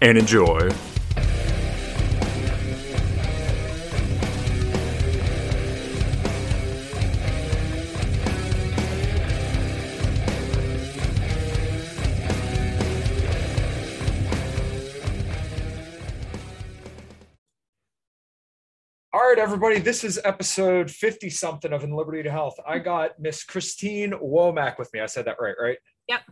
and enjoy. All right, everybody, this is episode 50 something of In Liberty to Health. I got Miss Christine Womack with me. I said that right, right? Yep.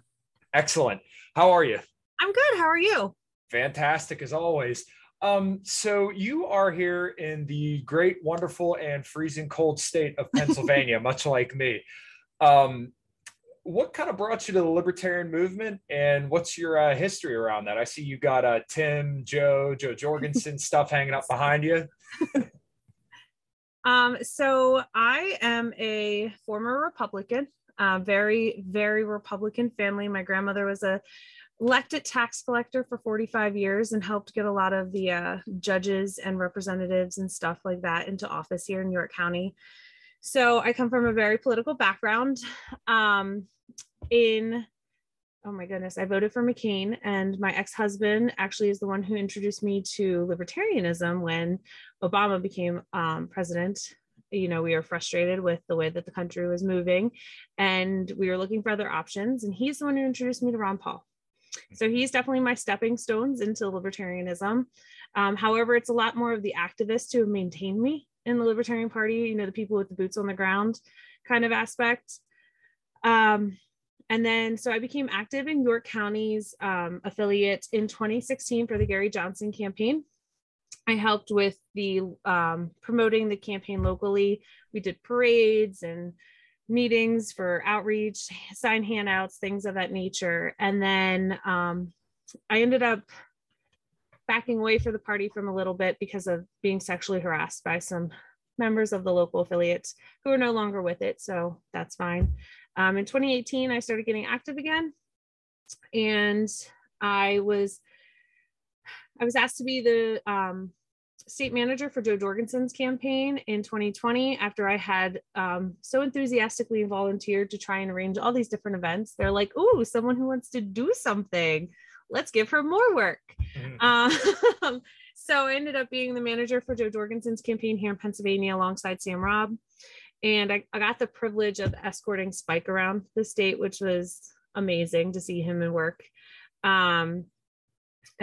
Excellent. How are you? I'm good. How are you? Fantastic as always. Um, so you are here in the great, wonderful, and freezing cold state of Pennsylvania, much like me. Um, what kind of brought you to the libertarian movement, and what's your uh, history around that? I see you got uh, Tim, Joe, Jo Jorgensen stuff hanging up behind you. Um, so I am a former Republican, uh, very, very Republican family. My grandmother was a elected tax collector for 45 years and helped get a lot of the uh, judges and representatives and stuff like that into office here in York County. So I come from a very political background. Um, in oh my goodness, I voted for McCain, and my ex husband actually is the one who introduced me to libertarianism when Obama became um, president. You know, we were frustrated with the way that the country was moving, and we were looking for other options. And he's the one who introduced me to Ron Paul. So he's definitely my stepping stones into libertarianism. Um, however, it's a lot more of the activists who have maintained me in the Libertarian Party, you know, the people with the boots on the ground kind of aspect. Um, and then, so I became active in York County's um, affiliate in 2016 for the Gary Johnson campaign. I helped with the um, promoting the campaign locally. We did parades and meetings for outreach, sign handouts, things of that nature. And then um, I ended up backing away for the party from a little bit because of being sexually harassed by some members of the local affiliates who are no longer with it. So that's fine. Um, in 2018, I started getting active again, and I was I was asked to be the um, state manager for Jo Jorgensen's campaign in 2020 after I had um, so enthusiastically volunteered to try and arrange all these different events. They're like, oh, someone who wants to do something. Let's give her more work." Mm-hmm. Um, so I ended up being the manager for Jo Jorgensen's campaign here in Pennsylvania alongside Sam Robb and I, I got the privilege of escorting Spike around the state, which was amazing to see him in work. Um,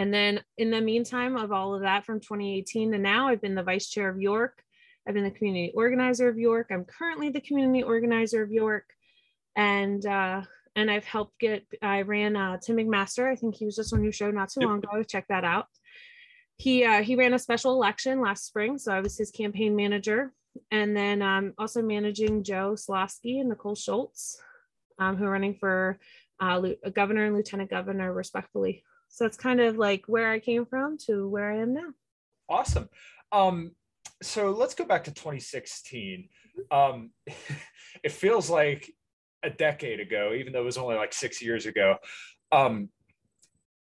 and then in the meantime of all of that from 2018 to now, I've been the vice chair of York. I've been the community organizer of York. I'm currently the community organizer of York. And uh, and I've helped get, I ran uh, Tim McMaster. I think he was just on your show not too long ago. Check that out. He, uh, he ran a special election last spring. So I was his campaign manager and then um, also managing Joe Soloski and Nicole Schultz, um, who are running for uh, governor and lieutenant governor, respectfully. So it's kind of like where I came from to where I am now. Awesome. Um, so let's go back to 2016. Mm-hmm. Um, it feels like a decade ago, even though it was only like six years ago. Um,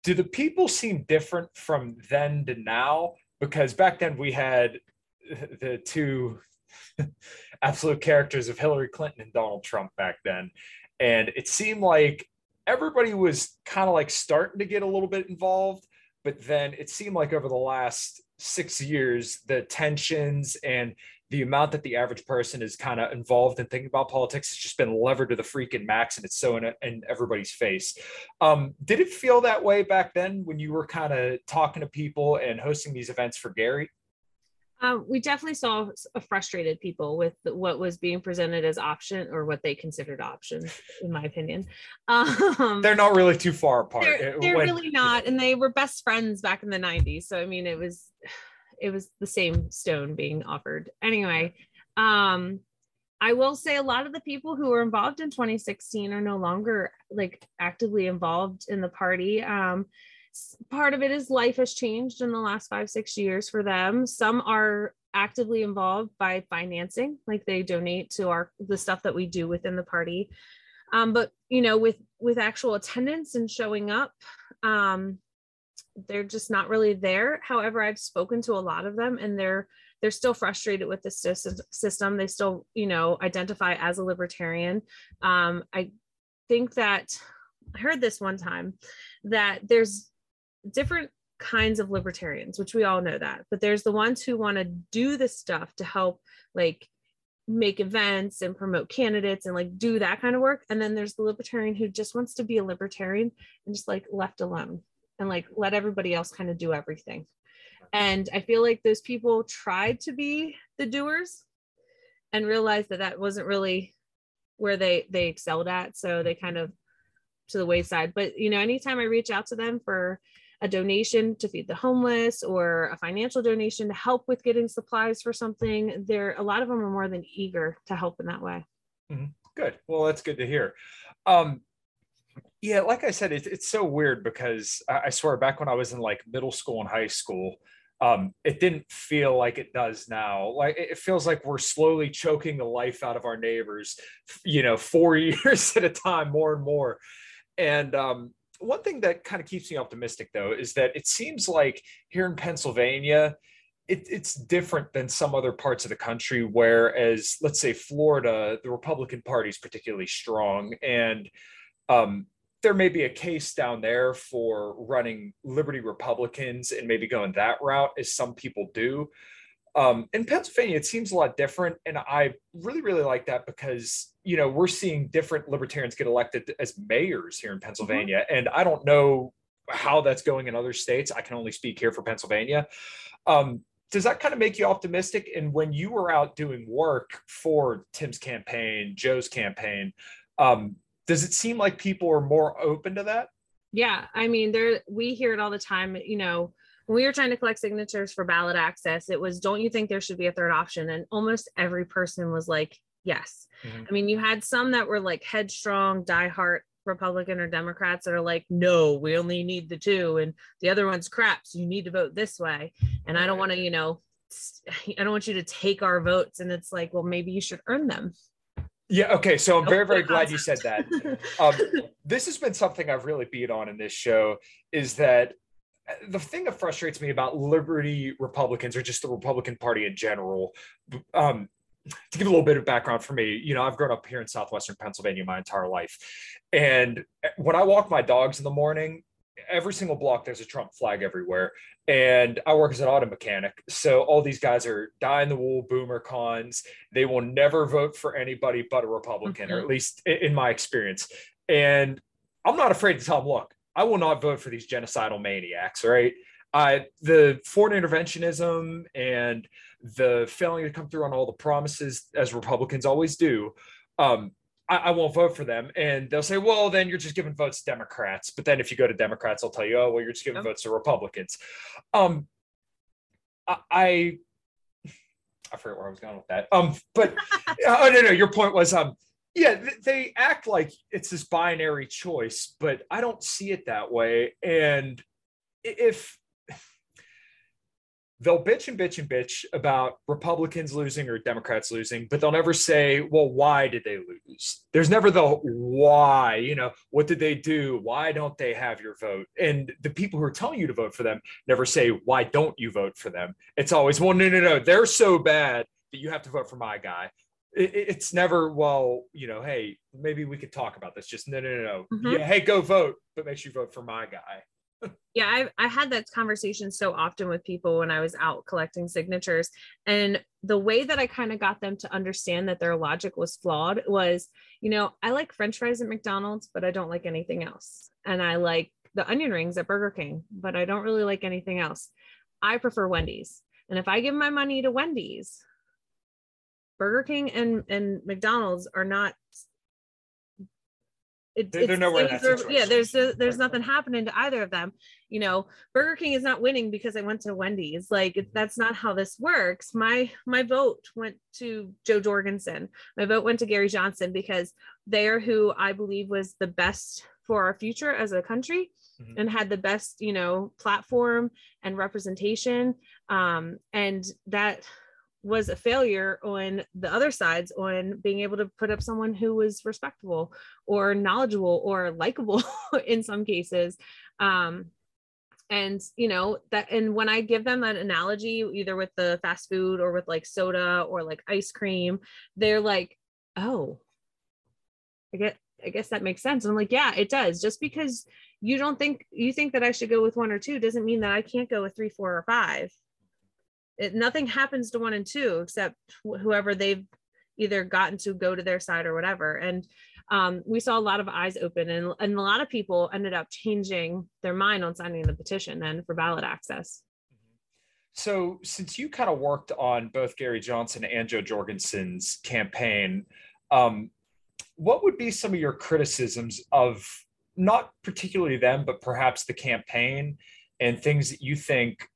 do the people seem different from then to now? Because back then we had the two absolute characters of Hillary Clinton and Donald Trump back then. And it seemed like everybody was kind of like starting to get a little bit involved. But then it seemed like over the last six years, the tensions and the amount that the average person is kind of involved in thinking about politics has just been levered to the freaking max and it's so in, in everybody's face. Um, did it feel that way back then when you were kind of talking to people and hosting these events for Gary? Um, we definitely saw frustrated people with what was being presented as option or what they considered options, in my opinion. Um, they're not really too far apart. They're, they're when, really not, and they were best friends back in the '90s. So I mean, it was it was the same stone being offered. Anyway, um, I will say a lot of the people who were involved in 2016 are no longer like actively involved in the party. Um, part of it is life has changed in the last five, six years for them. Some are actively involved by financing, like they donate to our the stuff that we do within the party. Um, but you know, with with actual attendance and showing up, um, they're just not really there. However, I've spoken to a lot of them and they're they're still frustrated with the system. They still, you know, identify as a libertarian. Um, I think that I heard this one time that there's different kinds of libertarians, which we all know that, but there's the ones who want to do the stuff to help like make events and promote candidates and like do that kind of work. And then there's the libertarian who just wants to be a libertarian and just like left alone and like let everybody else kind of do everything. And I feel like those people tried to be the doers and realized that that wasn't really where they they excelled at. So they kind of to the wayside. But you know, anytime I reach out to them for a donation to feed the homeless or a financial donation to help with getting supplies for something, there a lot of them are more than eager to help in that way. Mm-hmm. Good. Well, that's good to hear. Um, yeah, like I said, it's it's so weird because I, I swear back when I was in like middle school and high school, um, it didn't feel like it does now. Like it feels like we're slowly choking the life out of our neighbors, you know, four years at a time, more and more. And um, one thing that kind of keeps me optimistic, though, is that it seems like here in Pennsylvania, it, it's different than some other parts of the country. Whereas, let's say Florida, the Republican Party is particularly strong, and um, there may be a case down there for running Liberty Republicans and maybe going that route, as some people do. Um, in Pennsylvania, it seems a lot different, and I really, really like that because you know we're seeing different libertarians get elected as mayors here in Pennsylvania, mm-hmm. and I don't know how that's going in other states. I can only speak here for Pennsylvania. Um, does that kind of make you optimistic? And when you were out doing work for Tim's campaign, Joe's campaign, um, does it seem like people are more open to that? Yeah, I mean, there we hear it all the time. You know, we were trying to collect signatures for ballot access, it was, "Don't you think there should be a third option?" And almost every person was like, "Yes." Mm-hmm. I mean, you had some that were like headstrong, diehard Republican or Democrats that are like, "No, we only need the two, and the other one's crap. So you need to vote this way." And I don't want to, you know, I don't want you to take our votes. And it's like, well, maybe you should earn them. Yeah. Okay. So I'm very, very glad you said that. Um, this has been something I've really beat on in this show is that the thing that frustrates me about liberty Republicans or just the Republican Party in general. Um, to give a little bit of background for me, you know, I've grown up here in southwestern Pennsylvania my entire life, and when I walk my dogs in the morning, every single block there's a Trump flag everywhere. And I work as an auto mechanic. So all these guys are dying the wool boomer cons. They will never vote for anybody but a Republican, mm-hmm. or at least in my experience. And I'm not afraid to tell them, look, I will not vote for these genocidal maniacs, right? I the foreign interventionism and the failing to come through on all the promises as Republicans always do. Um, I, I, won't vote for them. And they'll say, well, then you're just giving votes to Democrats. But then if you go to Democrats, they'll tell you, oh, well, you're just giving votes to Republicans. Um, I, I, I forget where I was going with that. Um, but oh no, no, your point was um, yeah, they act like it's this binary choice, but I don't see it that way. And if they'll bitch and bitch and bitch about Republicans losing or Democrats losing, but they'll never say, well, why did they lose? There's never the why, you know, what did they do? Why don't they have your vote? And the people who are telling you to vote for them never say, why don't you vote for them? It's always, well, no, no, no, they're so bad that you have to vote for my guy. It's never, well, you know, hey, maybe we could talk about this. Just no, no, no, no. Mm-hmm. Yeah, hey, go vote, but make sure you vote for my guy. yeah, I I had that conversation so often with people when I was out collecting signatures, and the way that I kind of got them to understand that their logic was flawed was, you know, I like French fries at McDonald's, but I don't like anything else, and I like the onion rings at Burger King, but I don't really like anything else. I prefer Wendy's, and if I give my money to Wendy's, Burger King and and McDonald's are not it, they're, they're nowhere in that yeah there's there's nothing happening to either of them. You know burger king is not winning because i went to wendy's. Like that's not how this works. My my vote went to Jo jorgensen. My vote went to gary johnson because they are who i believe was the best for our future as a country mm-hmm. and had the best you know platform and representation. Um, and that was a failure on the other sides on being able to put up someone who was respectable or knowledgeable or likable in some cases. Um, and you know that and when i give them that analogy either with the fast food or with like soda or like ice cream they're like oh i get i guess that makes sense. I'm like yeah it does. Just because you don't think you think that i should go with one or two doesn't mean that i can't go with three four or five it, nothing happens to one and two except wh- whoever they've either gotten to go to their side or whatever. And um, we saw a lot of eyes open, and, and a lot of people ended up changing their mind on signing the petition then for ballot access. So, since you kind of worked on both Gary Johnson and Jo Jorgensen's campaign, um, what would be some of your criticisms of not particularly them, but perhaps the campaign and things that you think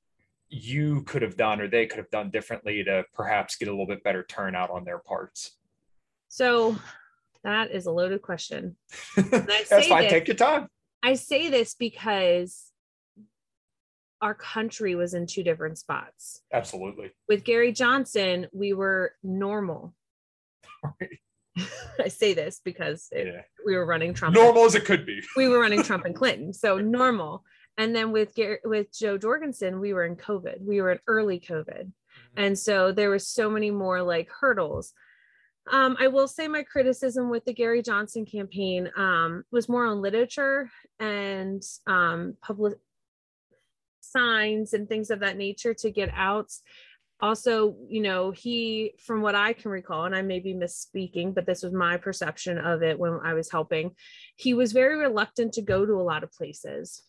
you could have done or they could have done differently to perhaps get a little bit better turnout on their parts? So that is a loaded question. That's fine. This, Take your time. I say this because our country was in two different spots. Absolutely. With Gary Johnson, we were normal. Right. I say this because it, yeah. we were running Trump. Normal and, as it could be. we were running Trump and Clinton. So normal and then with Gary, with Jo Jorgensen, we were in COVID. We were in early COVID, mm-hmm. and so there was so many more like hurdles. Um, I will say my criticism with the Gary Johnson campaign um, was more on literature and um, public signs and things of that nature to get out. Also, you know, he, from what I can recall, and I may be misspeaking, but this was my perception of it when I was helping, he was very reluctant to go to a lot of places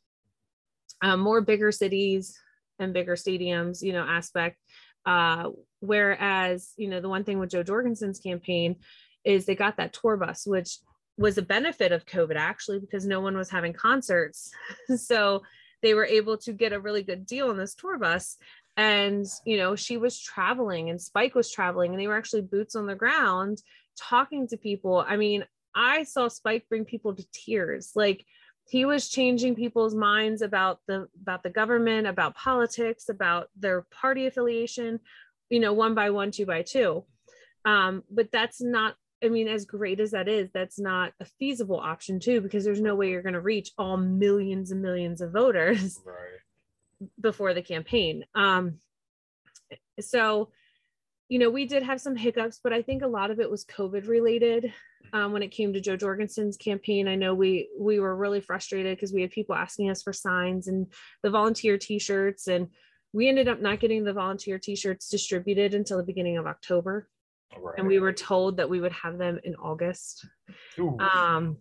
um, more bigger cities and bigger stadiums, you know, aspect. Uh, whereas, you know, the one thing with Jo Jorgensen's campaign is they got that tour bus, which was a benefit of COVID actually, because no one was having concerts. so they were able to get a really good deal on this tour bus. And, you know, she was traveling and Spike was traveling and they were actually boots on the ground talking to people. I mean, I saw Spike bring people to tears. Like, he was changing people's minds about the about the government about politics about their party affiliation you know one by one two by two um, but that's not i mean as great as that is that's not a feasible option too because there's no way you're going to reach all millions and millions of voters right. before the campaign um, so you know we did have some hiccups but i think a lot of it was covid related um, when it came to Jo Jorgensen's campaign. I know we we were really frustrated because we had people asking us for signs and the volunteer T-shirts, and we ended up not getting the volunteer T-shirts distributed until the beginning of October, right. and we were told that we would have them in August. Ooh. Um,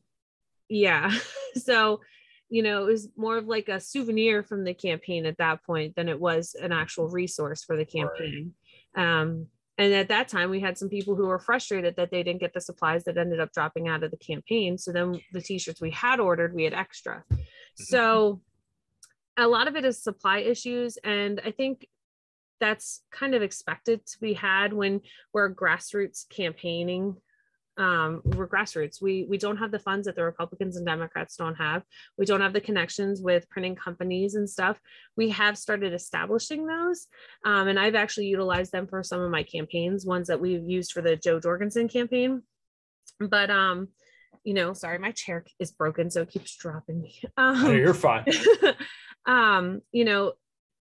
yeah, so you know it was more of like a souvenir from the campaign at that point than it was an actual resource for the campaign. Right. Um, and at that time we had some people who were frustrated that they didn't get the supplies that ended up dropping out of the campaign. So then the t-shirts we had ordered we had extra. Mm-hmm. so a lot of it is supply issues. And i think that's kind of expected to be had when we're grassroots campaigning um, we're grassroots. We we don't have the funds that the Republicans and Democrats don't have. We don't have the connections with printing companies and stuff. We have started establishing those, um, and I've actually utilized them for some of my campaigns. Ones that we've used for the Jo Jorgensen campaign, but um, you know, sorry, my chair is broken, so it keeps dropping me. Um, hey, you're fine. um, you know,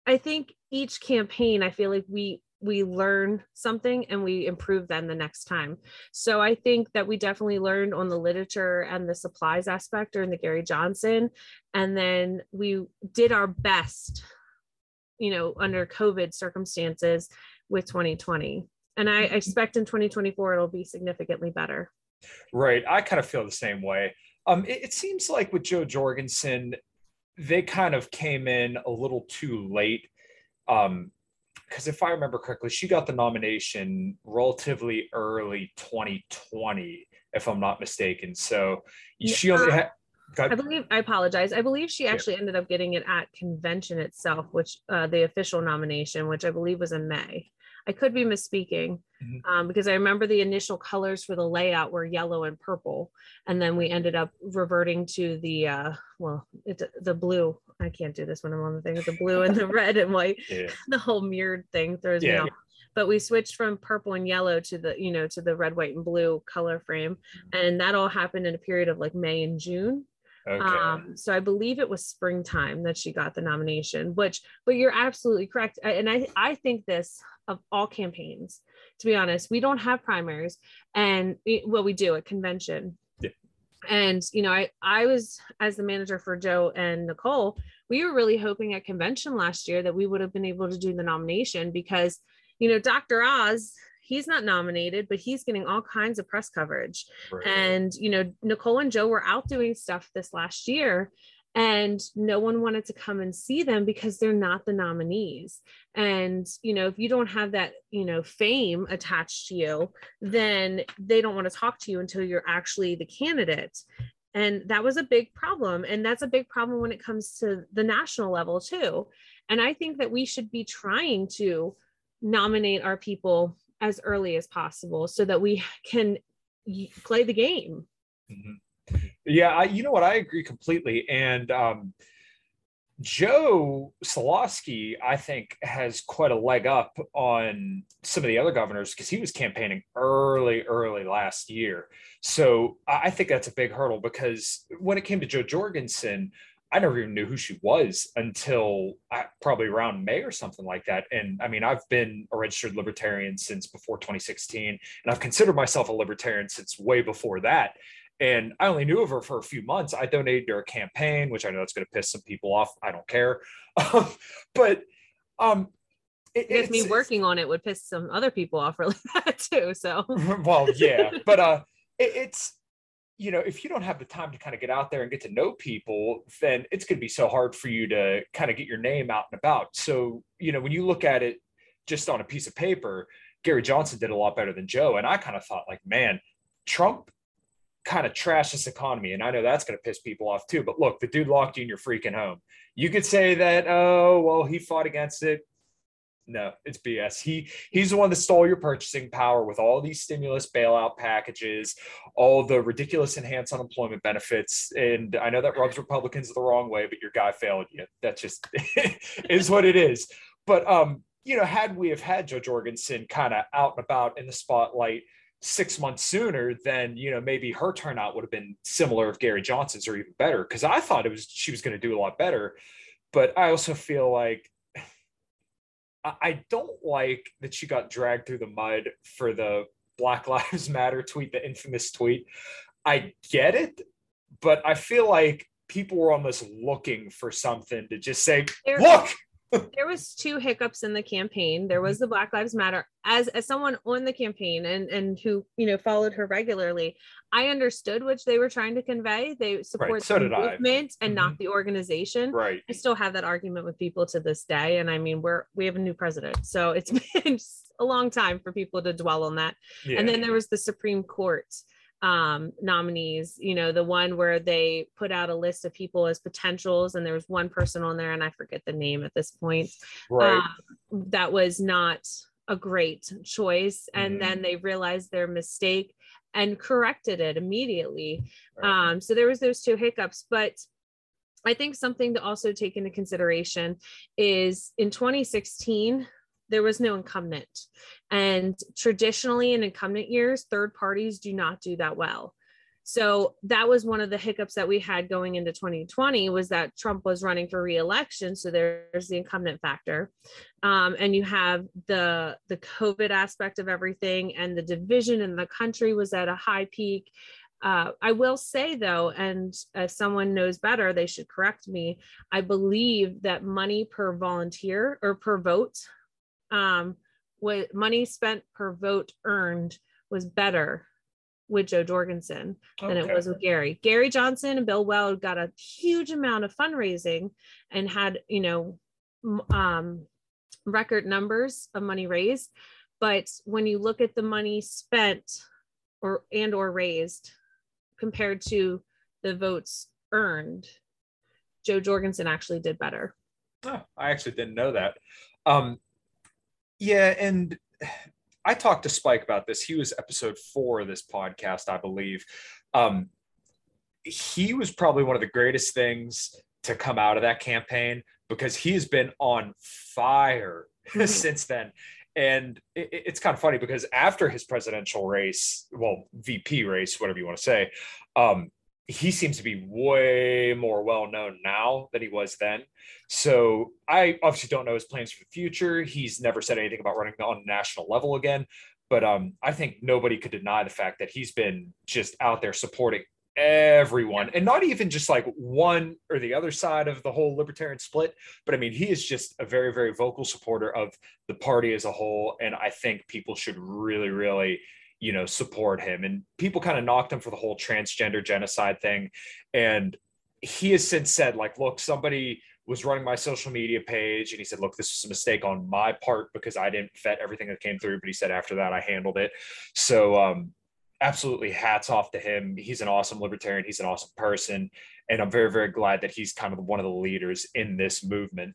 I think each campaign, I feel like we we learn something and we improve then the next time. So I think that we definitely learned on the literature and the supplies aspect during the Gary Johnson. And then we did our best, you know, under COVID circumstances with 2020. And I expect in 2024 it'll be significantly better. Right. I kind of feel the same way. Um, it, it seems like with Jo Jorgensen, they kind of came in a little too late. Um, because if I remember correctly, she got the nomination relatively early 2020, if I'm not mistaken. So she only had. I believe I apologize. I believe she actually yeah. ended up getting it at convention itself, which uh, the official nomination, which I believe was in May. I could be misspeaking mm-hmm. um, because I remember the initial colors for the layout were yellow and purple, and then we ended up reverting to the uh, well, it, the blue. I can't do this when I'm on the thing. The blue and the red and white. Yeah. The whole mirrored thing throws yeah. me off. But we switched from purple and yellow to the you know to the red, white, and blue color frame, mm-hmm. and that all happened in a period of like May and June. Okay. Um, so I believe it was springtime that she got the nomination, which, but you're absolutely correct. And I, I think this of all campaigns, to be honest, we don't have primaries and it, well, we do at convention. Yeah. And, you know, I, I was as the manager for Joe and Nicole, we were really hoping at convention last year that we would have been able to do the nomination because, you know, Dr. Oz he's not nominated, but he's getting all kinds of press coverage. Right. And, you know, Nicole and Joe were out doing stuff this last year and no one wanted to come and see them because they're not the nominees and you know if you don't have that you know fame attached to you then they don't want to talk to you until you're actually the candidate and that was a big problem and that's a big problem when it comes to the national level too and i think that we should be trying to nominate our people as early as possible so that we can play the game. Mm-hmm. Yeah, I, you know what? I agree completely. And um, Joe Soloski, I think, has quite a leg up on some of the other governors because he was campaigning early, early last year. So I think that's a big hurdle because when it came to Jo Jorgensen, I never even knew who she was until I, uh, probably around May or something like that. And I mean, I've been a registered libertarian since before 2016, and I've considered myself a libertarian since way before that. And I only knew of her for a few months. I donated to her campaign, which I know it's going to piss some people off. I don't care. but um, it, it's me working on it would piss some other people off really bad too. So, well, yeah, but uh, it, it's you know, if you don't have the time to kind of get out there and get to know people, then it's going to be so hard for you to kind of get your name out and about. So, you know, when you look at it just on a piece of paper, Gary Johnson did a lot better than Joe. And I kind of thought, like, man, Trump kind of trashed this economy. And I know that's going to piss people off too. But look, the dude locked you in your freaking home. You could say that, oh, well, he fought against it no, it's BS. He he's the one that stole your purchasing power with all these stimulus bailout packages, all the ridiculous enhanced unemployment benefits. And I know that rubs Republicans the wrong way, but your guy failed you. That just is what it is. But um, you know, had we have had Jo Jorgensen kind of out and about in the spotlight six months sooner, then you know maybe her turnout would have been similar if Gary Johnson's or even better. Because I thought it was she was going to do a lot better, but I also feel like I don't like that she got dragged through the mud for the Black Lives Matter tweet, the infamous tweet. I get it, but I feel like people were almost looking for something to just say, there, look. there was two hiccups in the campaign. There was the Black Lives Matter. As as someone on the campaign and and who you know followed her regularly, I understood which they were trying to convey. They support right. so the movement I. and mm-hmm. not the organization. Right. I still have that argument with people to this day. And I mean, we're we have a new president, so it's been a long time for people to dwell on that. Yeah. And then there was the Supreme Court um nominees you know the one where they put out a list of people as potentials and there was one person on there and i forget the name at this point right. Um, that was not a great choice and mm-hmm. then they realized their mistake and corrected it immediately. Right. Um, so there was those two hiccups, but I think something to also take into consideration is in 2016 there was no incumbent, and traditionally in incumbent years, third parties do not do that well. So that was one of the hiccups that we had going into 2020 was that Trump was running for reelection. So there's the incumbent factor. Um, and you have the the COVID aspect of everything and the division in the country was at a high peak. Uh, I will say though, and if someone knows better, they should correct me. I believe that money per volunteer or per vote, um, what money spent per vote earned was better with Jo Jorgensen than okay. it was with Gary. Gary Johnson and Bill Weld got a huge amount of fundraising and had, you know, um, record numbers of money raised. But when you look at the money spent or and or raised compared to the votes earned, Jo Jorgensen actually did better. Oh, I actually didn't know that. Um, yeah, and I talked to Spike about this. He was episode four of this podcast, I believe. Um, he was probably one of the greatest things to come out of that campaign because he's been on fire mm-hmm. since then. And it, it's kind of funny because after his presidential race, well, VP race, whatever you want to say, um, he seems to be way more well known now than he was then. So I obviously don't know his plans for the future. He's never said anything about running on a national level again. But um, I think nobody could deny the fact that he's been just out there supporting everyone and not even just like one or the other side of the whole libertarian split but i mean he is just a very very vocal supporter of the party as a whole and i think people should really really you know, support him. And people kind of knocked him for the whole transgender genocide thing. And he has since said, like, look, somebody was running my social media page and he said, look, this was a mistake on my part because I didn't vet everything that came through. But he said after that, I handled it. So, um, absolutely hats off to him. He's an awesome libertarian. He's an awesome person. And I'm very, very glad that he's kind of one of the leaders in this movement.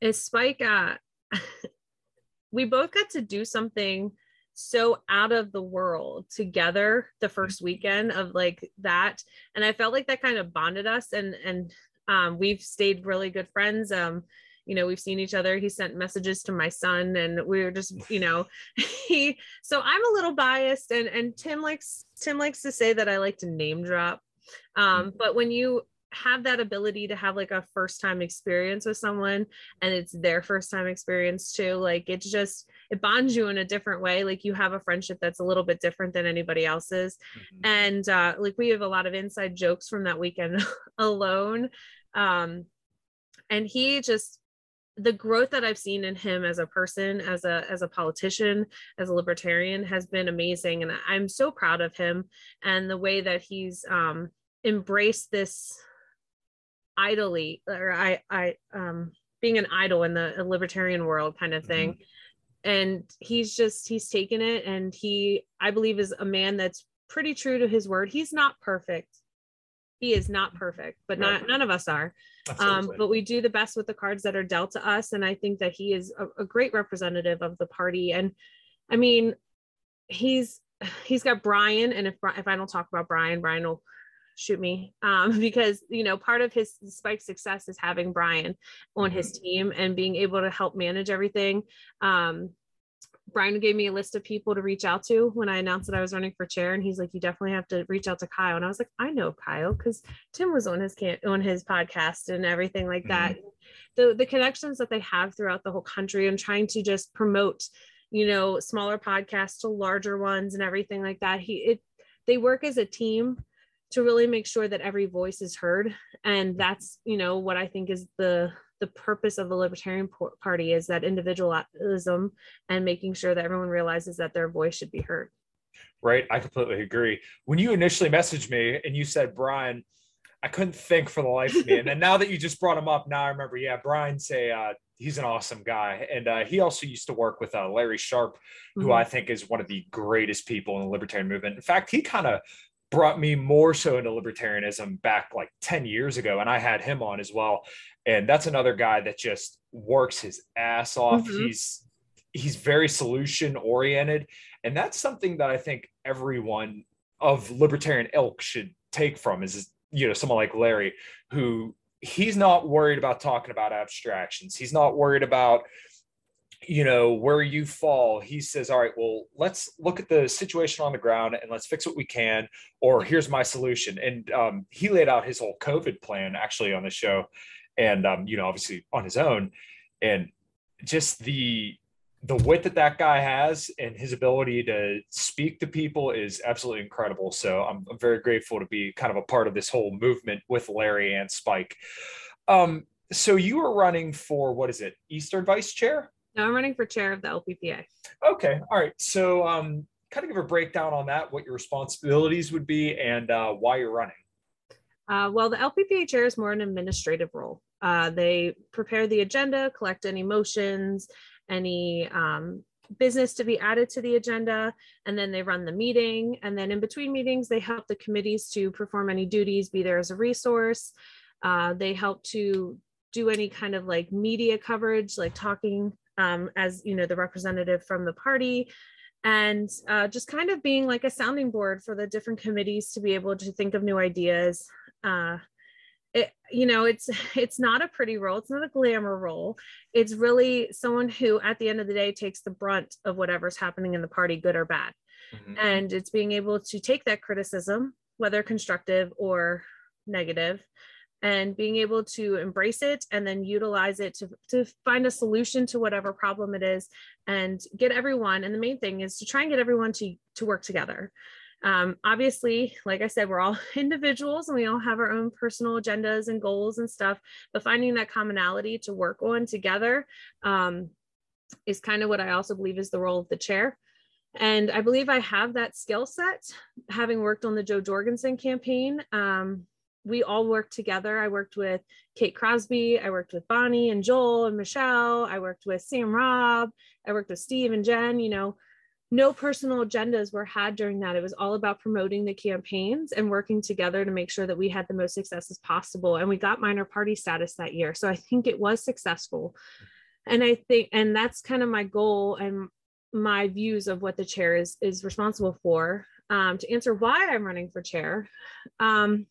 Is Spike, uh, we both got to do something so out of the world together the first weekend of like that. And i felt like that kind of bonded us and and um, we've stayed really good friends. Um, you know we've seen each other. He sent messages to my son and we were just you know he so i'm a little biased and and tim likes tim likes to say that i like to name drop. Um, mm-hmm. but when you have that ability to have like a first time experience with someone and it's their first time experience too like it's just it bonds you in a different way like you have a friendship that's a little bit different than anybody else's mm-hmm. and uh like we have a lot of inside jokes from that weekend alone um and he just the growth that I've seen in him as a person, as a as a politician, as a libertarian has been amazing, and I'm so proud of him and the way that he's um, embraced this idly or I I um being an idol in the libertarian world kind of thing. Mm-hmm. And he's just he's taken it and he I believe is a man that's pretty true to his word. He's not perfect. He is not perfect, but not right. none of us are. Um, but we do the best with the cards that are dealt to us. And I think that he is a, a great representative of the party. And I mean, he's he's got Brian, and if if I don't talk about Brian, Brian will shoot me um, because you know part of his spike success is having brian on his mm-hmm. team and being able to help manage everything um, brian gave me a list of people to reach out to when i announced that i was running for chair and he's like you definitely have to reach out to kyle and i was like i know kyle because tim was on his can- on his podcast and everything like that mm-hmm. the the connections that they have throughout the whole country and trying to just promote you know smaller podcasts to larger ones and everything like that he it they work as a team to really make sure that every voice is heard. And that's you know what i think is the the purpose of the libertarian party is that individualism and making sure that everyone realizes that their voice should be heard. Right. I completely agree. When you initially messaged me and you said brian i couldn't think for the life of me. And then now that you just brought him up now i remember yeah brian's a uh, he's an awesome guy. And uh, he also used to work with uh, larry sharpe who mm-hmm. i think is one of the greatest people in the libertarian movement. In fact he kind of brought me more so into libertarianism back like 10 years ago and i had him on as well. And that's another guy that just works his ass off. Mm-hmm. he's he's very solution oriented. And that's something that i think everyone of libertarian ilk should take from is you know someone like larry who he's not worried about talking about abstractions. He's not worried about you know where you fall he says all right well let's look at the situation on the ground and let's fix what we can or here's my solution. And um, he laid out his whole covid plan actually on the show and um, you know obviously on his own. And just the the wit that that guy has and his ability to speak to people is absolutely incredible. So i'm, I'm very grateful to be kind of a part of this whole movement with larry and spike. Um, so you were running for what is it eastern vice chair no, I'm running for chair of the LPPA. Okay. All right. So, um, kind of give a breakdown on that, what your responsibilities would be, and uh, why you're running. Uh, well, the LPPA chair is more an administrative role. Uh, they prepare the agenda, collect any motions, any um, business to be added to the agenda, and then they run the meeting. And then in between meetings, they help the committees to perform any duties, be there as a resource. Uh, they help to do any kind of like media coverage, like talking um, as you know the representative from the party. And uh, just kind of being like a sounding board for the different committees to be able to think of new ideas. Uh, it, you know it's it's not a pretty role. It's not a glamour role. It's really someone who at the end of the day takes the brunt of whatever's happening in the party good or bad. Mm-hmm. and it's being able to take that criticism whether constructive or negative and being able to embrace it and then utilize it to, to find a solution to whatever problem it is and get everyone and the main thing is to try and get everyone to to work together. Um, obviously like i said we're all individuals and we all have our own personal agendas and goals and stuff but finding that commonality to work on together um, is kind of what i also believe is the role of the chair. And i believe i have that skill set having worked on the jo jorgensen campaign um, we all worked together. I worked with Kate Crosby, I worked with Bonnie and Joel and Michelle, I worked with Sam Robb, I worked with Steve and Jen, you know, no personal agendas were had during that. It was all about promoting the campaigns and working together to make sure that we had the most successes possible. And we got minor party status that year. So I think it was successful. And I think, and that's kind of my goal and my views of what the chair is is responsible for. Um, to answer why I'm running for chair, um,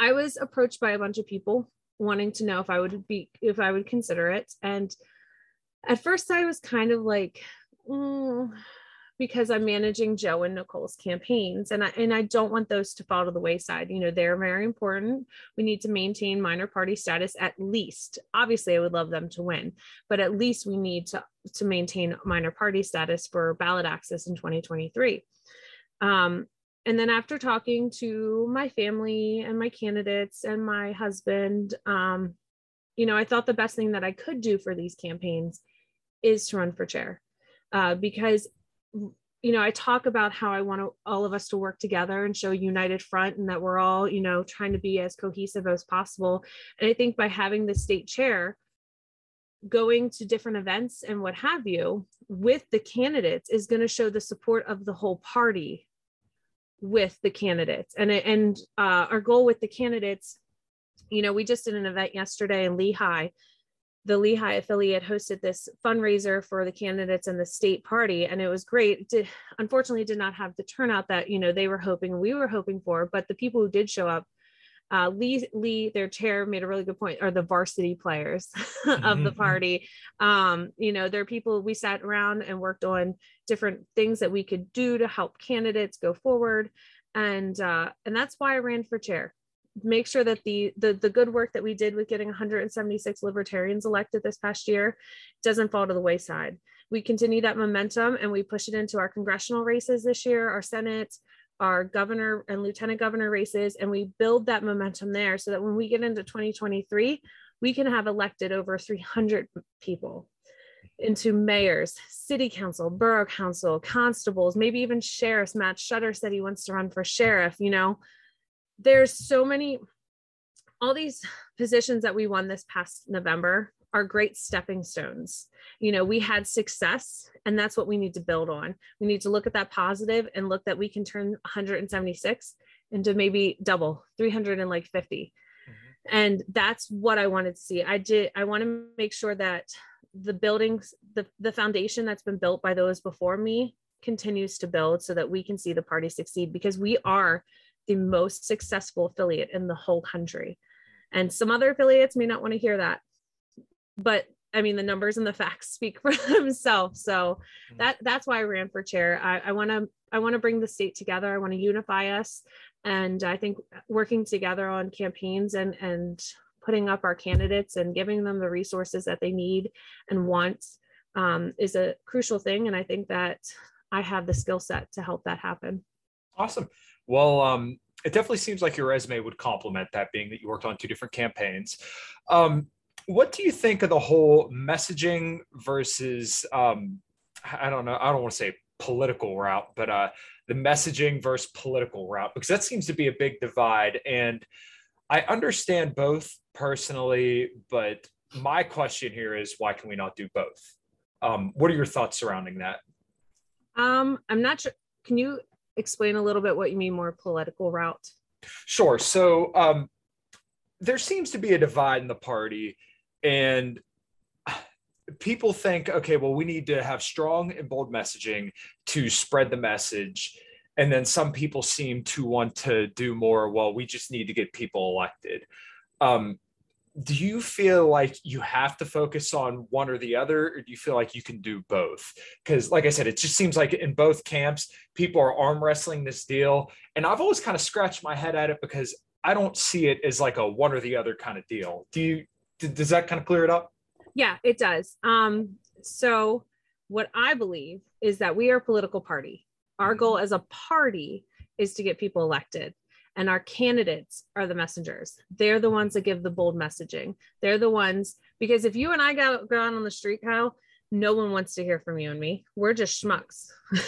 I was approached by a bunch of people wanting to know if I would be if I would consider it. And at first I was kind of like, mm, because I'm managing Joe and Nicole's campaigns and I and I don't want those to fall to the wayside. You know, they're very important. We need to maintain minor party status at least. Obviously, I would love them to win, but at least we need to to maintain minor party status for ballot access in 2023. Um, and then after talking to my family and my candidates and my husband um, you know i thought the best thing that i could do for these campaigns is to run for chair uh, because you know i talk about how i want to, all of us to work together and show a united front and that we're all you know trying to be as cohesive as possible. And i think by having the state chair going to different events and what have you with the candidates is going to show the support of the whole party with the candidates. And and uh, our goal with the candidates you know we just did an event yesterday in lehigh. The lehigh affiliate hosted this fundraiser for the candidates and the state party and it was great. Did, unfortunately did not have the turnout that you know they were hoping we were hoping for but the people who did show up uh, Lee, Lee, their chair, made a really good point. Are the varsity players of the mm-hmm. party? Um, you know, there are people we sat around and worked on different things that we could do to help candidates go forward, and uh, and that's why I ran for chair. Make sure that the the the good work that we did with getting 176 libertarians elected this past year doesn't fall to the wayside. We continue that momentum and we push it into our congressional races this year, our Senate, our governor and lieutenant governor races and we build that momentum there so that when we get into 2023 we can have elected over 300 people into mayors city council borough council constables maybe even sheriffs. Matt shutter said he wants to run for sheriff you know? There's so many all these positions that we won this past november are great stepping stones. You know, we had success and that's what we need to build on. We need to look at that positive and look that we can turn 176 into maybe double 300 and like 50. Mm-hmm. And that's what I wanted to see. I did I want to make sure that the buildings the the foundation that's been built by those before me continues to build so that we can see the party succeed because we are the most successful affiliate in the whole country. And some other affiliates may not want to hear that but I mean, the numbers and the facts speak for themselves. So mm-hmm. that that's why I ran for chair. I want to I want to bring the state together. I want to unify us, and I think working together on campaigns and and putting up our candidates and giving them the resources that they need and want um, is a crucial thing. And I think that I have the skill set to help that happen. Awesome. Well, um, it definitely seems like your resume would complement that, being that you worked on two different campaigns. Um, what do you think of the whole messaging versus, um, I don't know, I don't want to say political route, but uh, the messaging versus political route, because that seems to be a big divide. And I understand both personally, but my question here is why can we not do both? Um, what are your thoughts surrounding that? Um, I'm not sure. Can you explain a little bit what you mean more political route? Sure. So um, there seems to be a divide in the party, and people think, okay, well, we need to have strong and bold messaging to spread the message. And then some people seem to want to do more. Well, we just need to get people elected. Um, do you feel like you have to focus on one or the other or do you feel like you can do both because like i said it just seems like in both camps people are arm wrestling this deal and i've always kind of scratched my head at it because i don't see it as like a one or the other kind of deal do you does that kind of clear it up? Yeah it does. Um so what i believe is that we are a political party. Our mm-hmm. goal as a party is to get people elected and our candidates are the messengers. They're the ones that give the bold messaging. They're the ones because if you and i go, go out on the street kyle no one wants to hear from you and me. We're just schmucks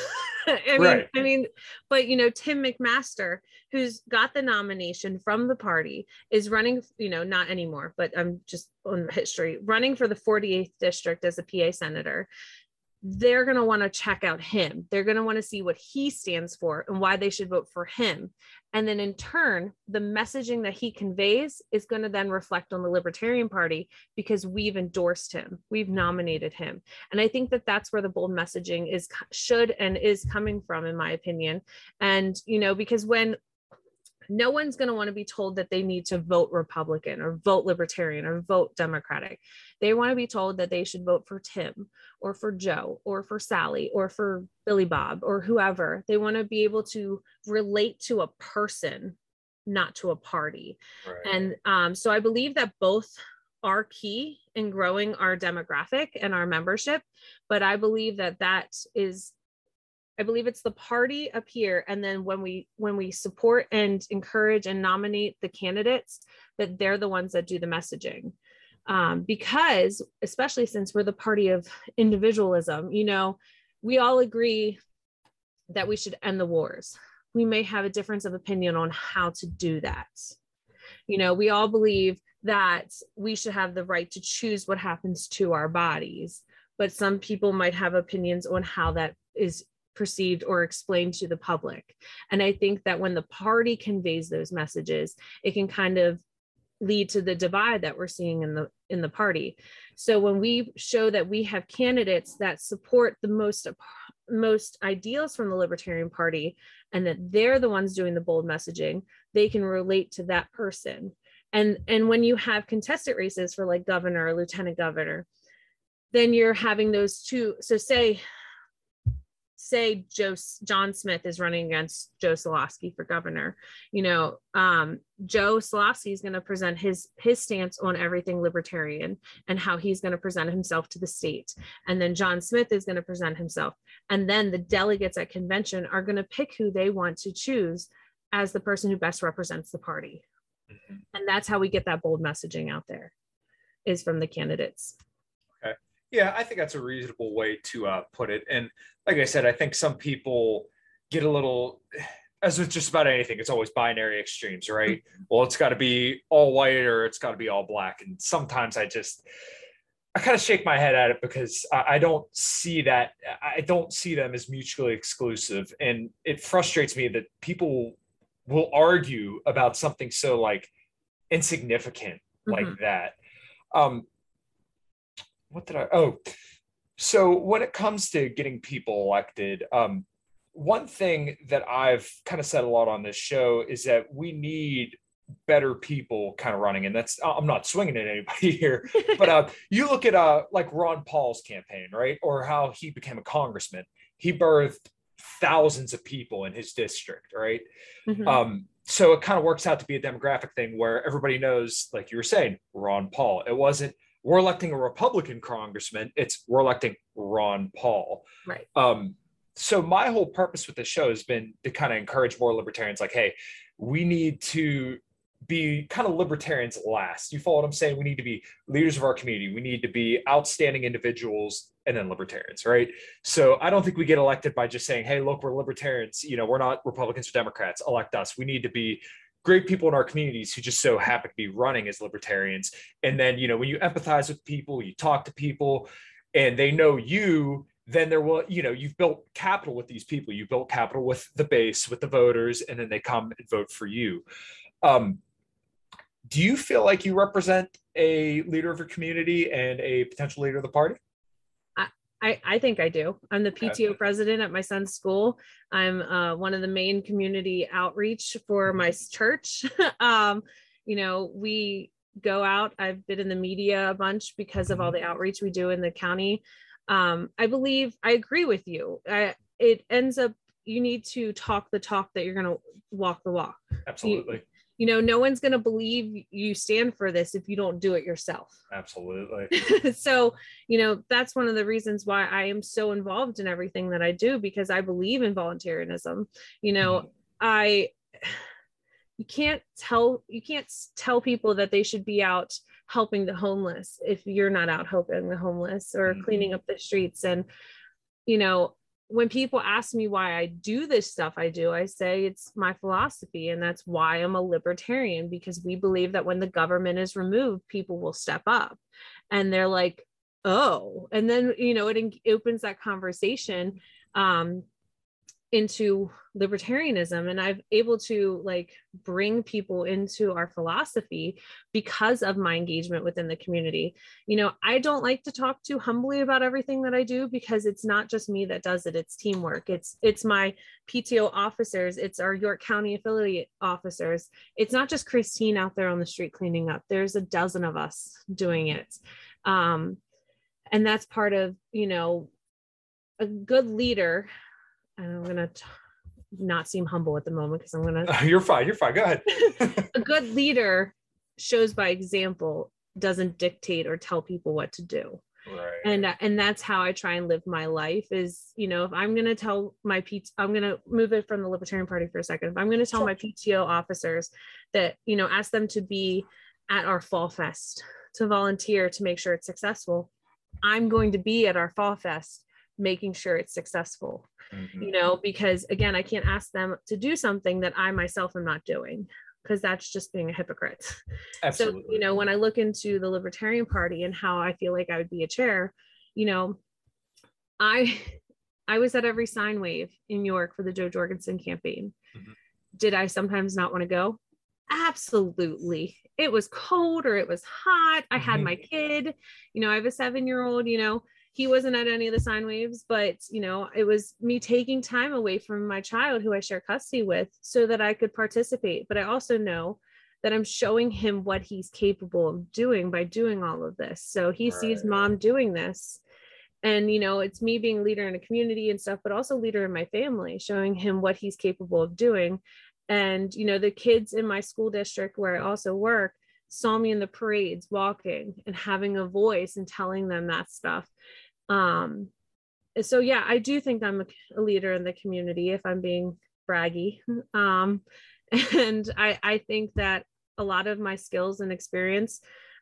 I mean, right. I mean, but you know, Tim McMaster, who's got the nomination from the party, is running, you know, not anymore, but I'm just on history, running for the 48th district as a PA senator they're going to want to check out him. They're going to want to see what he stands for and why they should vote for him. And then in turn, the messaging that he conveys is going to then reflect on the Libertarian Party because we've endorsed him, we've nominated him. And I think that that's where the bold messaging is should and is coming from in my opinion. And you know, because when no one's going to want to be told that they need to vote Republican or vote Libertarian or vote Democratic. They want to be told that they should vote for Tim or for Joe or for Sally or for Billy Bob or whoever. They want to be able to relate to a person, not to a party. Right. And um, so I believe that both are key in growing our demographic and our membership. But I believe that that is I believe it's the party up here. And then when we when we support and encourage and nominate the candidates, that they're the ones that do the messaging. Um, because especially since we're the party of individualism, you know, we all agree that we should end the wars. We may have a difference of opinion on how to do that. You know, we all believe that we should have the right to choose what happens to our bodies, but some people might have opinions on how that is perceived or explained to the public. And I think that when the party conveys those messages, it can kind of lead to the divide that we're seeing in the in the party. So when we show that we have candidates that support the most most ideals from the Libertarian Party and that they're the ones doing the bold messaging, they can relate to that person. And and when you have contested races for like governor or lieutenant governor, then you're having those two. So say say Joe John Smith is running against Joe Soloski for governor, you know, um, Joe Soloski is going to present his his stance on everything libertarian and how he's going to present himself to the state, and then John Smith is going to present himself, and then the delegates at convention are going to pick who they want to choose as the person who best represents the party, mm-hmm. and that's how we get that bold messaging out there, is from the candidates. Yeah, I think that's a reasonable way to uh, put it. And like I said, I think some people get a little, as with just about anything, it's always binary extremes, right? Mm-hmm. Well, it's got to be all white or it's got to be all black. And sometimes I just, I kind of shake my head at it because I don't see that. I don't see them as mutually exclusive. And it frustrates me that people will argue about something so like insignificant mm-hmm. like that. Um, what did I? Oh, so when it comes to getting people elected, um, one thing that I've kind of said a lot on this show is that we need better people kind of running and that's i'm not swinging at anybody here but uh, you look at uh, like ron paul's campaign right or how he became a congressman he birthed thousands of people in his district right mm-hmm. um, so it kind of works out to be a demographic thing where everybody knows like you were saying ron paul it wasn't we're electing a republican congressman it's we're electing ron paul right um, so my whole purpose with this show has been to kind of encourage more libertarians like hey we need to be kind of libertarians last. You follow what I'm saying? We need to be leaders of our community. We need to be outstanding individuals and then libertarians, right? So I don't think we get elected by just saying, hey, look, we're libertarians. You know, we're not Republicans or Democrats. Elect us. We need to be great people in our communities who just so happen to be running as libertarians. And then, you know, when you empathize with people, you talk to people and they know you, then there will, you know, you've built capital with these people. You built capital with the base, with the voters, and then they come and vote for you. Um, do you feel like you represent a leader of your community and a potential leader of the party? I, I think I do. I'm the PTO president at my son's school. I'm uh, one of the main community outreach for my church. um, you know, we go out. I've been in the media a bunch because of all the outreach we do in the county. Um, I believe I agree with you. I, it ends up you need to talk the talk that you're going to walk the walk. Absolutely. You, you know no one's going to believe you stand for this if you don't do it yourself absolutely so you know that's one of the reasons why i am so involved in everything that i do because i believe in voluntarism you know mm-hmm. i you can't tell you can't tell people that they should be out helping the homeless if you're not out helping the homeless or mm-hmm. cleaning up the streets and you know when people ask me why I do this stuff I do, I say it's my philosophy. And that's why I'm a libertarian, because we believe that when the government is removed, people will step up. And they're like, oh, and then, you know, it, opens that conversation um, into libertarianism and i've able to like bring people into our philosophy because of my engagement within the community. You know i don't like to talk too humbly about everything that i do because it's not just me that does it it's teamwork. It's it's my pto officers it's our york county affiliate officers. It's not just christine out there on the street cleaning up there's a dozen of us doing it. Um and that's part of you know a good leader I'm gonna t- not seem humble at the moment because I'm gonna. you're fine. You're fine. Go ahead. a good leader shows by example, doesn't dictate or tell people what to do. Right. And uh, and that's how I try and live my life. Is you know if I'm gonna tell my PT, I'm gonna move it from the Libertarian Party for a second. If I'm gonna tell sure. my PTO officers that you know ask them to be at our fall fest to volunteer to make sure it's successful, I'm going to be at our fall fest making sure it's successful mm-hmm. you know because again i can't ask them to do something that i myself am not doing because that's just being a hypocrite Absolutely. so you know when i look into the libertarian party and how i feel like i would be a chair you know i i was at every sign wave in new york for the jo jorgensen campaign mm-hmm. did i sometimes not want to go absolutely it was cold or it was hot i mm-hmm. had my kid you know i have a seven year old you know he wasn't at any of the sign waves, but you know, it was me taking time away from my child who I share custody with so that I could participate. But I also know that I'm showing him what he's capable of doing by doing all of this. So he right. sees mom doing this. And you know, it's me being leader in a community and stuff, but also leader in my family, showing him what he's capable of doing. And you know, the kids in my school district where I also work saw me in the parades walking and having a voice and telling them that stuff um so yeah i do think i'm a, a leader in the community if i'm being braggy um and i i think that a lot of my skills and experience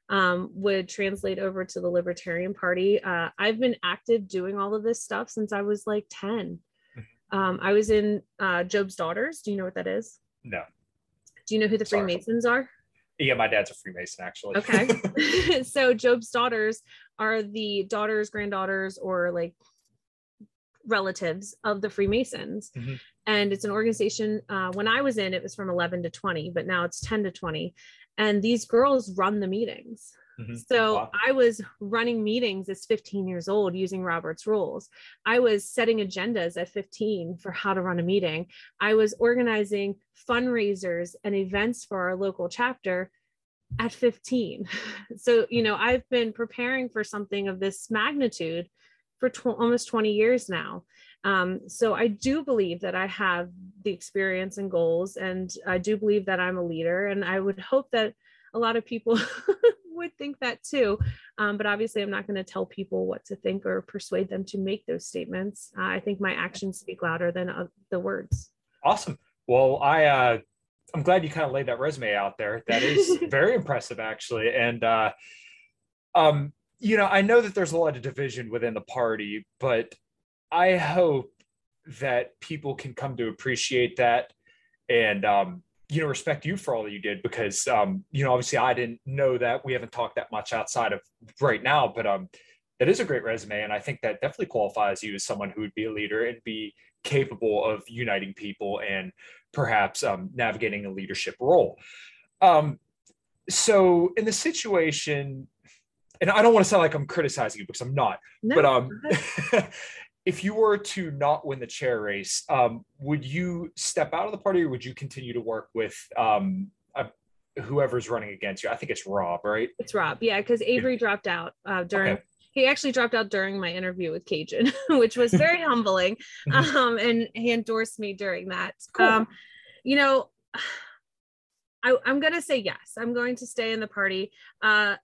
um, would translate over to the Libertarian Party. Uh, I've been active doing all of this stuff since I was like 10. Mm-hmm. Um, I was in uh, Job's Daughters. Do you know what that is? No. Do you know who the Sorry. Freemasons are? Yeah, my dad's a Freemason, actually. Okay. so Job's daughters are the daughters, granddaughters, or like relatives of the Freemasons. Mm-hmm. And it's an organization. Uh, when I was in, it was from 11 to 20, but now it's 10 to 20. And these girls run the meetings. Mm-hmm. So wow. I was running meetings as 15 years old using Robert's rules. I was setting agendas at 15 for how to run a meeting. I was organizing fundraisers and events for our local chapter at 15. So, you know, I've been preparing for something of this magnitude for tw- almost 20 years now. Um, so I do believe that I have the experience and goals, and I do believe that I'm a leader. And I would hope that a lot of people would think that too. Um, but obviously, I'm not going to tell people what to think or persuade them to make those statements. Uh, I think my actions speak louder than uh, the words. Awesome. Well, I uh, I'm glad you kind of laid that resume out there. That is very impressive, actually. And uh, um, you know, I know that there's a lot of division within the party, but I hope that people can come to appreciate that and um, you know respect you for all that you did because um, you know obviously I didn't know that we haven't talked that much outside of right now, but um, that is a great resume, and I think that definitely qualifies you as someone who would be a leader and be capable of uniting people and perhaps um, navigating a leadership role. Um, so in the situation, and I don't want to sound like I'm criticizing you because I'm not, no. but um, if you were to not win the chair race, um, would you step out of the party or would you continue to work with um, a, whoever's running against you? I think it's Rob, right? It's Rob, yeah, because Avery dropped out uh, during. Okay. He actually dropped out during my interview with Cajun, which was very humbling, mm-hmm. um, and he endorsed me during that. Cool. Um, you know, I, am going to say yes. I'm going to stay in the party. Uh,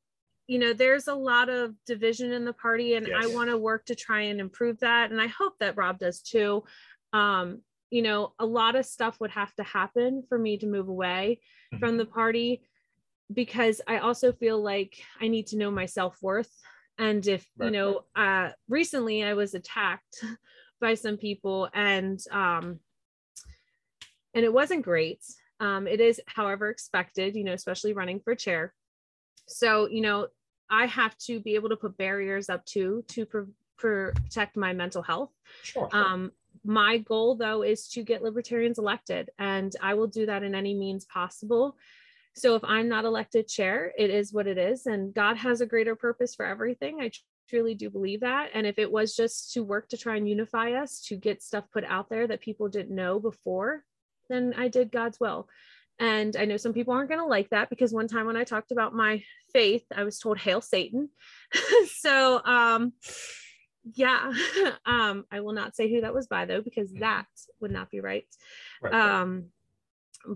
you know there's a lot of division in the party and yes. i want to work to try and improve that and i hope that rob does too um you know a lot of stuff would have to happen for me to move away mm-hmm. from the party because i also feel like i need to know my self-worth and if right. you know uh recently i was attacked by some people and um and it wasn't great um it is however expected you know especially running for chair so you know I have to be able to put barriers up too to protect my mental health. Sure, sure. Um, my goal, though, is to get libertarians elected, and I will do that in any means possible. So if I'm not elected chair, it is what it is, and God has a greater purpose for everything. I truly do believe that. And if it was just to work to try and unify us, to get stuff put out there that people didn't know before, then I did God's will. And I know some people aren't going to like that because one time when I talked about my faith, I was told, Hail Satan. so, um, yeah, um, I will not say who that was by though, because mm-hmm. that would not be right. right. Um,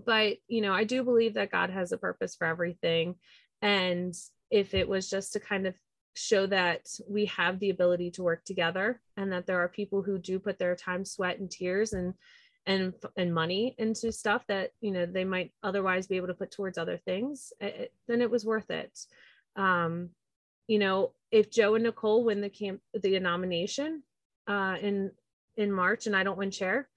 but, you know, I do believe that God has a purpose for everything. And if it was just to kind of show that we have the ability to work together and that there are people who do put their time, sweat, and tears and and and money into stuff that you know they might otherwise be able to put towards other things it, then it was worth it. Um you know if joe and nicole win the camp the nomination uh in in march and i don't win chair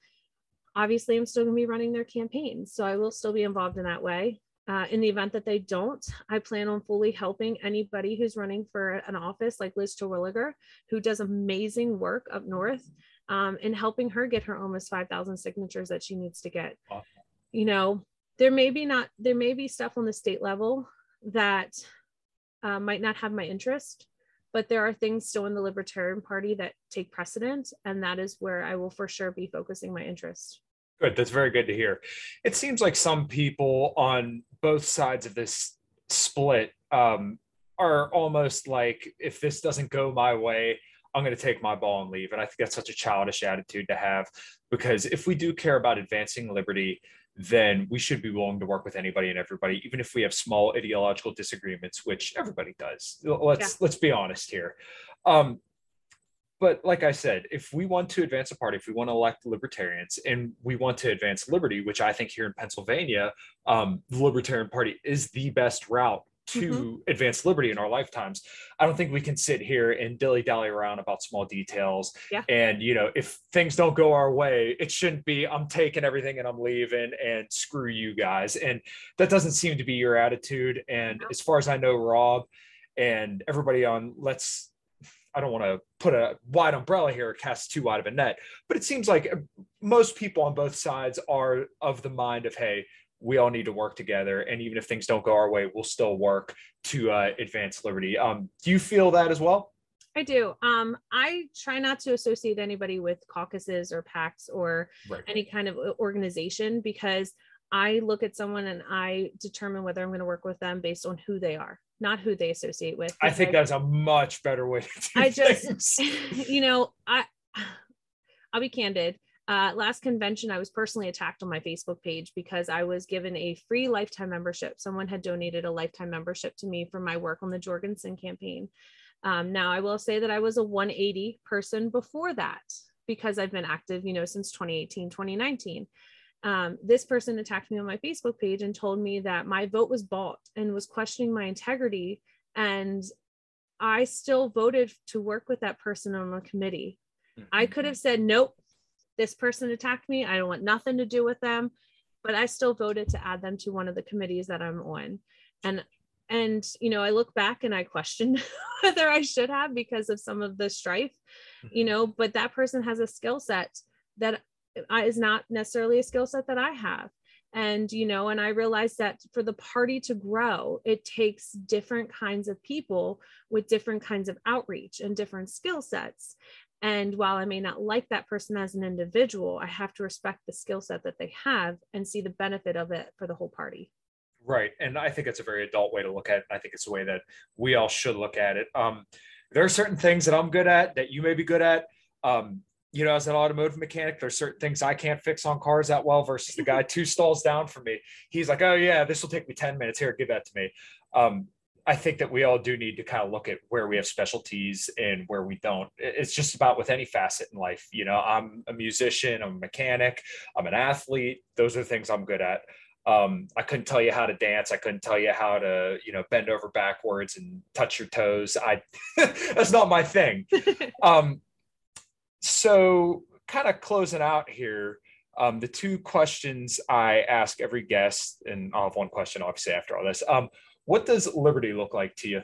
obviously i'm still going to be running their campaign. So i will still be involved in that way. Uh, in the event that they don't, I plan on fully helping anybody who's running for an office like Liz Terwilliger, who does amazing work up north um, and helping her get her almost 5,000 signatures that she needs to get. Awesome. You know, there may be not, there may be stuff on the state level that uh, might not have my interest, but there are things still in the Libertarian Party that take precedent. And that is where I will for sure be focusing my interest. Good. That's very good to hear. It seems like some people on both sides of this split um, are almost like, if this doesn't go my way, I'm going to take my ball and leave. And I think that's such a childish attitude to have because if we do care about advancing liberty, then we should be willing to work with anybody and everybody, even if we have small ideological disagreements, which everybody does. Let's yeah. let's be honest here. Um, but like I said, if we want to advance a party, if we want to elect libertarians, and we want to advance liberty, which I think here in Pennsylvania, um, the Libertarian Party is the best route to mm-hmm. advance liberty in our lifetimes. I don't think we can sit here and dilly dally around about small details. Yeah. And, you know, if things don't go our way, it shouldn't be, I'm taking everything and I'm leaving and screw you guys. And that doesn't seem to be your attitude. And as far as I know, Rob and everybody on, let's, I don't want to put a wide umbrella here, cast too wide of a net, but it seems like most people on both sides are of the mind of, hey, we all need to work together. And even if things don't go our way, we'll still work to uh, advance liberty. Um, do you feel that as well? I do. Um, I try not to associate anybody with caucuses or PACs or right. any kind of organization because I look at someone and I determine whether I'm going to work with them based on who they are, not who they associate with. I think that's a much better way to do I just, you know, I, I'll be candid. Uh, last convention, I was personally attacked on my Facebook page because I was given a free lifetime membership. Someone had donated a lifetime membership to me for my work on the Jorgensen campaign. Um, now, I will say that I was a 180 person before that because I've been active, you know, since 2018, 2019 um, this person attacked me on my Facebook page and told me that my vote was bought and was questioning my integrity. And I still voted to work with that person on the committee. I could have said, nope, this person attacked me. I don't want nothing to do with them. But I still voted to add them to one of the committees that I'm on. And and you know i look back and i question whether i should have because of some of the strife you mm-hmm. know but that person has a skill set that is not necessarily a skill set that I have. And, you know, and I realized that for the party to grow, it takes different kinds of people with different kinds of outreach and different skill sets. And while I may not like that person as an individual, I have to respect the skill set that they have and see the benefit of it for the whole party. Right. And I think it's a very adult way to look at it. I think it's a way that we all should look at it. Um, there are certain things that I'm good at that you may be good at. Um, you know, as an automotive mechanic, there's certain things I can't fix on cars that well versus the guy two stalls down from me. He's like, oh, yeah, this will take me 10 minutes. Here, give that to me. Um, I think that we all do need to kind of look at where we have specialties and where we don't. It's just about with any facet in life. You know, I'm a musician, I'm a mechanic, I'm an athlete. Those are the things I'm good at. Um, I couldn't tell you how to dance. I couldn't tell you how to, you know, bend over backwards and touch your toes. I that's not my thing. Um, so kind of closing out here um, the two questions i ask every guest and i'll have one question obviously after all this um, what does liberty look like to you?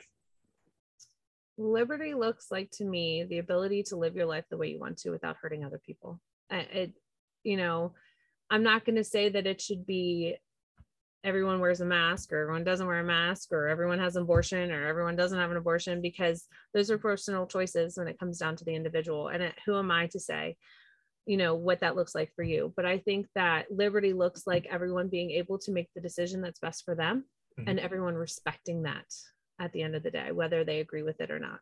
Liberty looks like to me the ability to live your life the way you want to without hurting other people. It you know i'm not going to say that it should be everyone wears a mask or everyone doesn't wear a mask or everyone has an abortion or everyone doesn't have an abortion because those are personal choices when it comes down to the individual. And who am i to say you know what that looks like for you? But i think that liberty looks like everyone being able to make the decision that's best for them mm-hmm. and everyone respecting that at the end of the day whether they agree with it or not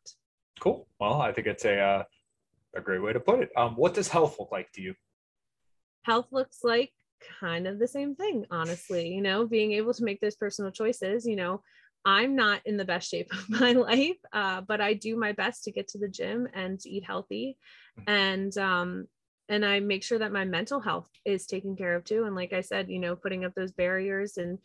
cool well i think it's a uh, a great way to put it um, what does health look like to you health looks like kind of the same thing, honestly, you know, being able to make those personal choices, you know, I'm not in the best shape of my life, uh, but I do my best to get to the gym and to eat healthy. Mm-hmm. And, um, and I make sure that my mental health is taken care of too. And like I said, you know, putting up those barriers and,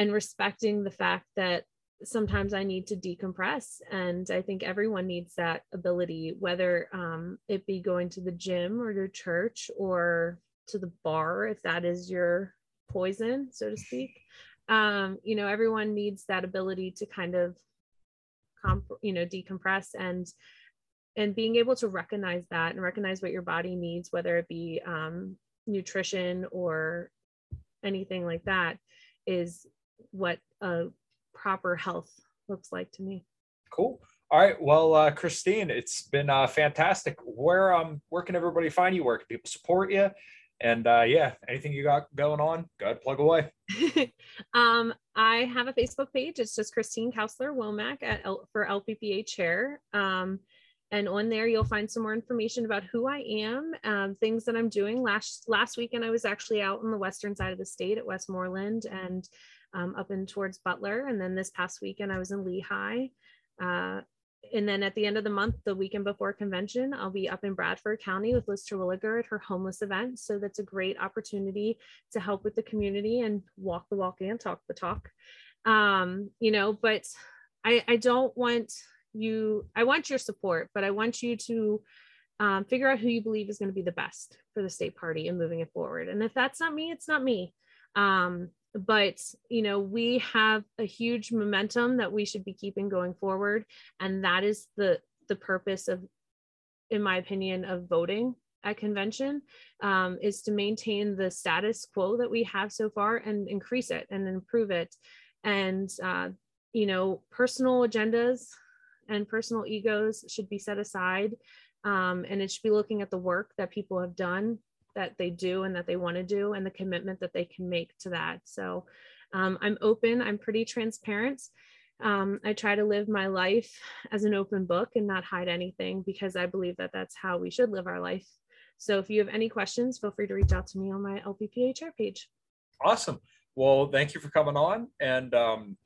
and respecting the fact that sometimes I need to decompress. And I think everyone needs that ability, whether um, it be going to the gym or to church or to the bar if that is your poison so to speak um, you know everyone needs that ability to kind of comp- you know decompress and and being able to recognize that and recognize what your body needs whether it be um, nutrition or anything like that is what a proper health looks like to me cool all right well uh, christine it's been uh, fantastic where um where can everybody find you where can people support you and uh, yeah, anything you got going on, go ahead, plug away. um, I have a Facebook page. It's just Christine Kausler Womack at L- for LPPA chair. Um, and on there you'll find some more information about who I am, um, things that I'm doing. Last last weekend I was actually out on the western side of the state at Westmoreland and um, up in towards Butler, and then this past weekend I was in Lehigh. Uh, and then at the end of the month, the weekend before convention, I'll be up in Bradford County with Liz Terwilliger at her homeless event. So that's a great opportunity to help with the community and walk the walk and talk the talk. Um, you know, but I, I don't want you, I want your support, but I want you to um, figure out who you believe is going to be the best for the state party and moving it forward. And if that's not me, it's not me. Um, but you know we have a huge momentum that we should be keeping going forward and that is the the purpose of in my opinion of voting at convention um, is to maintain the status quo that we have so far and increase it and improve it. And, uh, you know, personal agendas and personal egos should be set aside. Um, and it should be looking at the work that people have done, that they do, and that they want to do, and the commitment that they can make to that. So um, I'm open, I'm pretty transparent. Um, I try to live my life as an open book and not hide anything because I believe that that's how we should live our life. So if you have any questions, feel free to reach out to me on my LPPA chair page. Awesome. Well, thank you for coming on. And um,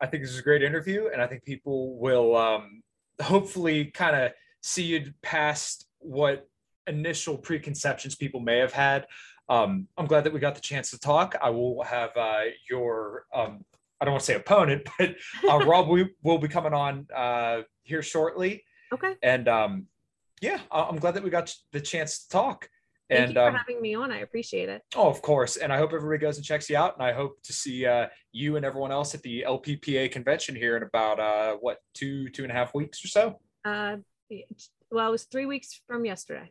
I think this is a great interview. And I think people will um, hopefully kind of see you past what initial preconceptions people may have had. Um, I'm glad that we got the chance to talk. I will have uh, your um, I don't want to say opponent, but uh, Rob we will be coming on uh, here shortly. Okay. And um, yeah, I'm glad that we got the chance to talk. Thank and you for um, having me on. I appreciate it. Oh, of course. And I hope everybody goes and checks you out. And I hope to see uh, you and everyone else at the LPPA convention here in about uh, what two two and a half weeks or so. Uh, well, it was three weeks from yesterday.